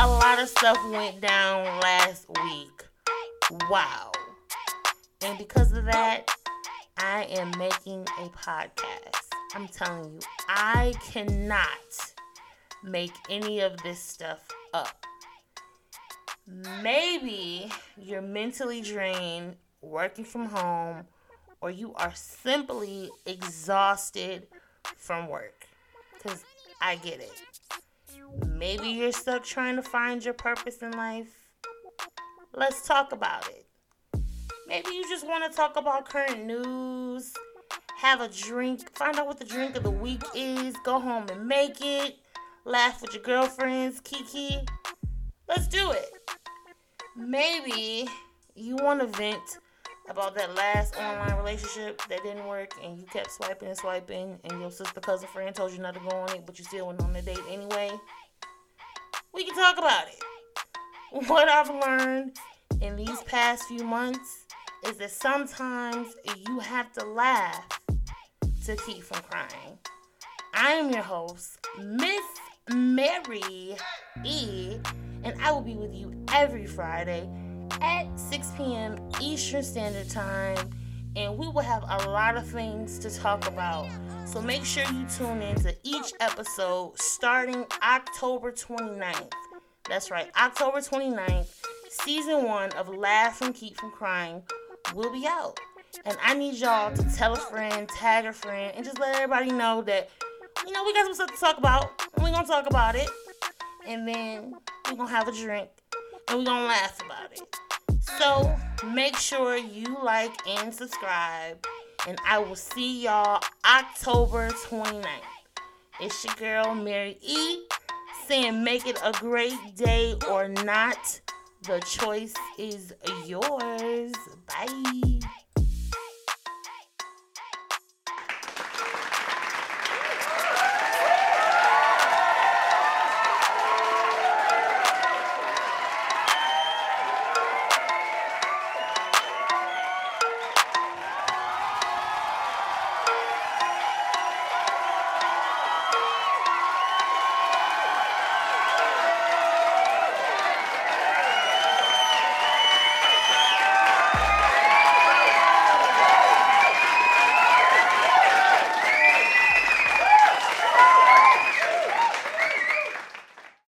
a lot of stuff went down last week. Wow. And because of that, I am making a podcast. I'm telling you, I cannot make any of this stuff up. Maybe you're mentally drained working from home, or you are simply exhausted from work. Because I get it. Maybe you're stuck trying to find your purpose in life. Let's talk about it. Maybe you just want to talk about current news, have a drink, find out what the drink of the week is, go home and make it, laugh with your girlfriends, Kiki. Let's do it. Maybe you want to vent about that last online relationship that didn't work and you kept swiping and swiping and your sister cousin friend told you not to go on it but you still went on the date anyway we can talk about it what i've learned in these past few months is that sometimes you have to laugh to keep from crying i am your host miss mary e and i will be with you every friday at 6 p.m. Eastern Standard Time, and we will have a lot of things to talk about. So make sure you tune in to each episode starting October 29th. That's right, October 29th, season one of Laugh and Keep from Crying will be out. And I need y'all to tell a friend, tag a friend, and just let everybody know that, you know, we got some stuff to talk about. And we're to talk about it. And then we're to have a drink and we're to laugh about it. So make sure you like and subscribe. And I will see y'all October 29th. It's your girl, Mary E, saying make it a great day or not. The choice is yours. Bye.